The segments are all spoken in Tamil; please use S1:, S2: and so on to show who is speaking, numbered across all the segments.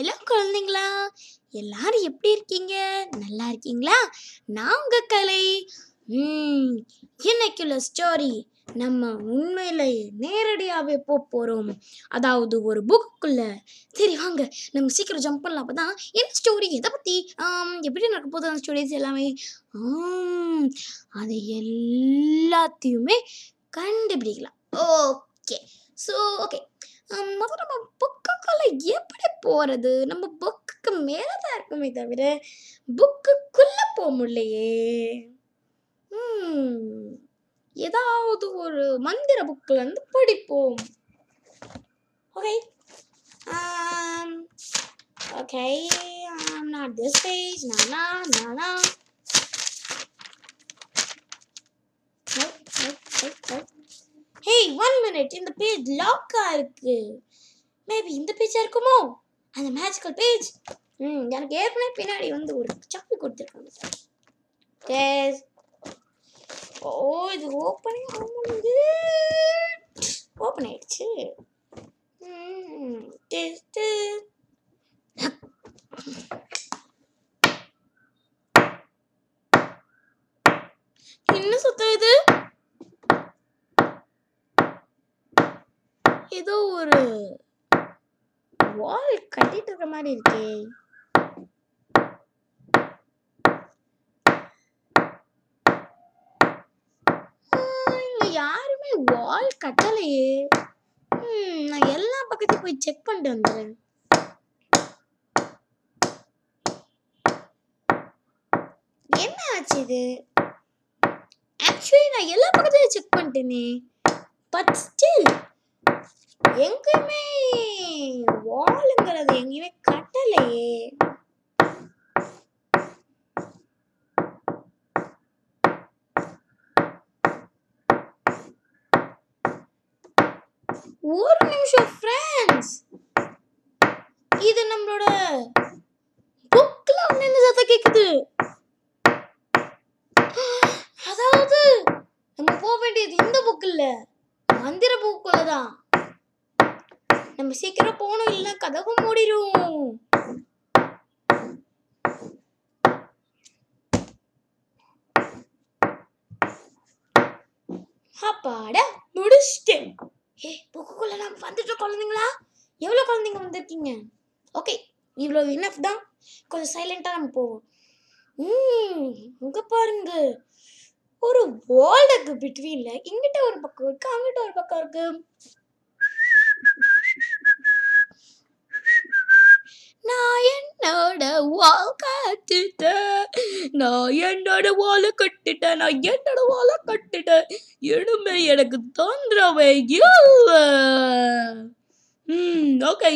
S1: ஹலோ குழந்தைங்களா எல்லாரும் எப்படி இருக்கீங்க நல்லா இருக்கீங்களா நான் உங்கள் கலை இன்னைக்குள்ள ஸ்டோரி நம்ம உண்மையில நேரடியாகவே போக போகிறோம் அதாவது ஒரு புக்குள்ள சரி வாங்க நம்ம சீக்கிரம் ஜம்ப் பண்ணலாம் அப்போ தான் என்ன ஸ்டோரி எதை பற்றி எப்படி நடக்க போதும் அந்த ஸ்டோரிஸ் எல்லாமே அது எல்லாத்தையுமே கண்டுபிடிக்கலாம் ஓகே ஸோ ஓகே போகிறது நம்ம புக்குக்கு மேலே தான் இருக்குமே தவிர புக்குக்குள்ளே போக முடியலையே ஏதாவது ஒரு மந்திர புக்கில் புக்கிலேருந்து படிப்போம் okay okay I'm not this page நானா நானா ஹேய் ஒன் மினிட் இந்த பேஜ் லாக்காக இருக்குது மேபி இந்த பேஜாக இருக்குமோ அந்த மேஜிக்கல் பேஜ் ம் எனக்கு ஏற்கனவே பின்னாடி வந்து ஒரு சாப்பி கொடுத்துருக்காங்க எஸ் ஓ இது ஓப்பனே ஆக முடியுது ஓப்பன் ஆயிடுச்சு என்ன சுத்தம் இது ஏதோ ஒரு வால் கட்டிட்டு இருக்க மாதிரி இருக்கே யாருமே வால் கட்டலையே நான் எல்லா பக்கத்தையும் போய் செக் பண்ணிட்டு வந்துடுறேன் என்ன ஆச்சு இது ஆக்சுவலி நான் எல்லா பக்கத்தையும் செக் பண்ணிட்டேனே பட் ஸ்டில் எங்கேயுமே வாளுங்கிறது எங்கேயுமே கட்டலையே ஒரு நிமிஷம் ஃப்ரெண்ட்ஸ் இது நம்மளோட புக்ல ஒண்ணு சத்தம் கேக்குது அதாவது நம்ம போக வேண்டியது இந்த புக் இல்ல மந்திர புக்குள்ள தான் நம்ம சீக்கிரம் போகணும் இல்லைன்னா கதவு மூடிடும் அப்பாட முடிச்சிட்டேன் ஏ புக்குக்குள்ள நாம் வந்துட்டோம் குழந்தைங்களா எவ்வளோ குழந்தைங்க வந்திருக்கீங்க ஓகே இவ்வளோ இனஃப் தான் கொஞ்சம் சைலண்ட்டாக நம்ம போவோம் ம் இங்கே பாருங்க ஒரு வால் இருக்கு பிட்வீனில் இங்கிட்ட ஒரு பக்கம் இருக்குது அங்கிட்ட ஒரு பக்கம் இருக்குது நான் என்னோட வால் கட்டிட்டேன் நான் என்னோட வாழை கட்டிட்டேன் நான் என்னோட வாழை கட்டிட்டேன் இனிமே எனக்கு தொந்தரவே இல்லை ம் ஓகே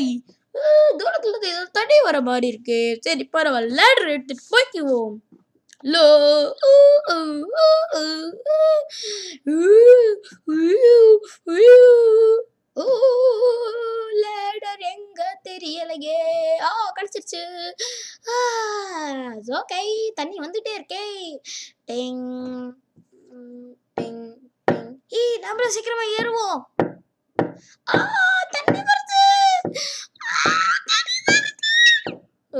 S1: தூரத்தில் ஏதோ தடை வர மாதிரி இருக்கு சரி பரவாயில்ல லேடர் எடுத்துட்டு போய்க்குவோம் லோ ஊ ஊ ஊ ஊ ஊ ஓகே தண்ணி வந்துட்டே இருக்கே டெங் டெங் டெங் ஈ நம்மளும் சீக்கிரமா ஏறுவோம் ஆ தண்ணி வருது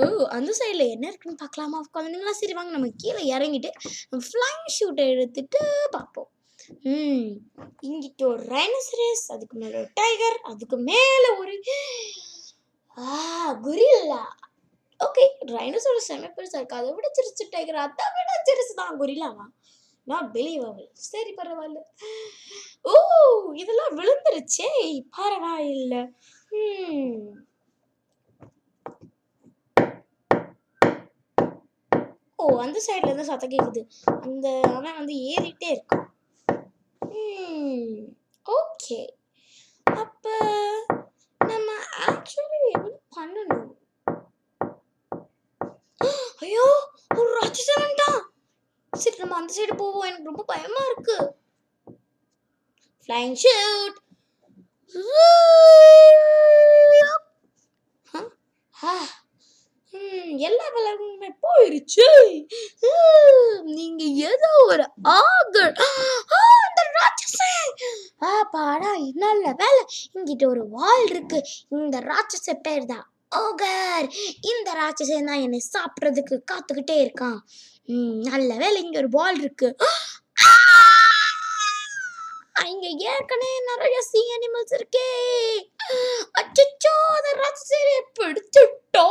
S1: ஓ அந்த சைடில் என்ன இருக்குன்னு பார்க்கலாமா குழந்தைங்களா சரி வாங்க நம்ம கீழே இறங்கிட்டு ஃப்ளைங் ஷூட்டை எடுத்துட்டு பார்ப்போம் ம் இங்கிட்ட ஒரு ரைனசரஸ் அதுக்கு மேலே ஒரு டைகர் அதுக்கு மேலே ஒரு ஆ குரில்லா ஓகே டைனோசோட செம பெருசாக இருக்கு அதை விட சிரிச்சு டைகர் அதை விட சிரிச்சு தான் கொரிலாவா நான் பிலீவபிள் சரி பரவாயில்ல ஓ இதெல்லாம் விழுந்துருச்சே பரவாயில்ல hmm. ஓ அந்த சைட்ல இருந்து சத்தம் கேக்குது அந்த அவன் வந்து ஏறிட்டே இருக்கும் ஓகே hmm. அப்ப நம்ம ஆக்சுவலி எவ்வளோ பண்ணணும் ஐயோ ஒரு ராட்சசன் வந்துட்டான் சரி நம்ம அந்த சைடு போவோம் எனக்கு ரொம்ப பயமா இருக்கு ஃப்ளைங் ஷூட் ah. hmm, எல்லா விலங்குமே போயிருச்சு hmm, நீங்க ஏதோ ஒரு ஆகர் ah, ah, பாடா என்னால வேலை இங்கிட்ட ஒரு வால் இருக்கு இந்த ராட்சச பேர் தான் ஓகர் இந்த ராட்சசன் தான் என்னை சாப்பிட்றதுக்கு காத்துக்கிட்டே இருக்கான் நல்ல வேலை இங்கே ஒரு பால் இருக்கு இங்க ஏற்கனவே நிறைய சி அனிமல்ஸ் இருக்கே அச்சோ அந்த ராட்சசனை பிடிச்சுட்டோ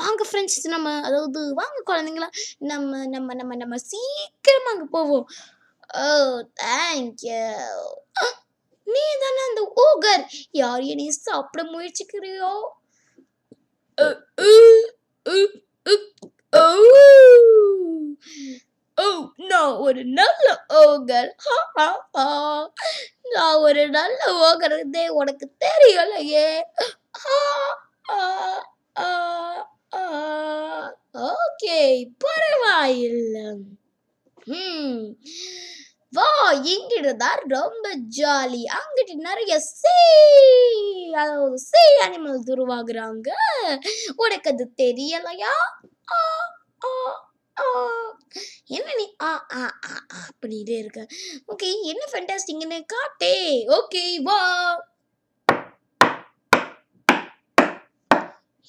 S1: வாங்க ஃப்ரெண்ட்ஸ் நம்ம அதாவது வாங்க குழந்தைங்களா நம்ம நம்ம நம்ம நம்ம சீக்கிரமாக அங்கே போவோம் ஓ oh, தேங்க்யூ நீ தானே அந்த ஓகர் யார் என்னை சாப்பிட முயற்சிக்கிறியோ நான் ஒரு நல்ல ஓகர் நான் ஒரு நல்ல ஓகர் உனக்கு தெரியலையே ஓகே பரவாயில்லை ம் வா இங்கிட்டு தான் ரொம்ப ஜாலி அங்கிட்டு நிறைய சீ அதாவது சீ அனிமல் உருவாகுறாங்க உனக்கு அது தெரியலையா ஆ ஆ என்ன நீ ஆ ஆ ஆ பண்ணிட்டே இருக்க ஓகே என்ன ஃபேண்டாஸ்டிங்னு காட்டே ஓகே வா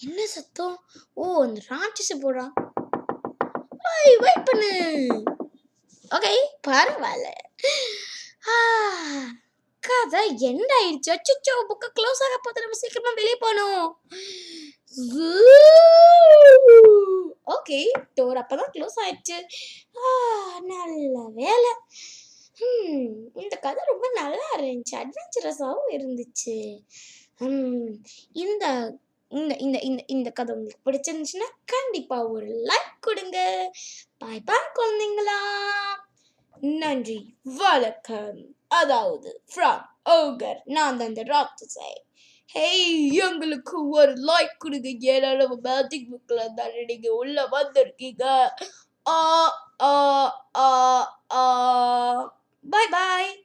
S1: என்ன சத்தம் ஓ அந்த ராட்சசி போடுறான் வெயிட் பண்ணு ஓகே பரவாயில்ல கதை என்ன ஆயிடுச்சு அச்சோ புக்க க்ளோஸ் ஆக போது நம்ம சீக்கிரமா வெளியே போனோம் ஓகே டோர் அப்பதான் க்ளோஸ் ஆயிடுச்சு நல்ல வேலை hmm, இந்த கதை ரொம்ப நல்லா இருந்துச்சு அட்வென்ச்சரஸாகவும் இருந்துச்சு hmm, இந்த இந்த இந்த இந்த இந்த கதை உங்களுக்கு பிடிச்சிருந்துச்சுன்னா கண்டிப்பாக ஒரு லைக் கொடுங்க பாய் பாய் குழந்தைங்களா நன்றி வணக்கம் அதாவது ஃப்ரம் ஓகர் நான் தான் இந்த ராட்சசை ஹேய் எங்களுக்கு ஒரு லைக் கொடுங்க ஏன்னா மேஜிக் புக்கில் தான் நீங்கள் உள்ளே வந்திருக்கீங்க ஆ ஆ ஆ ஆ பாய் பாய்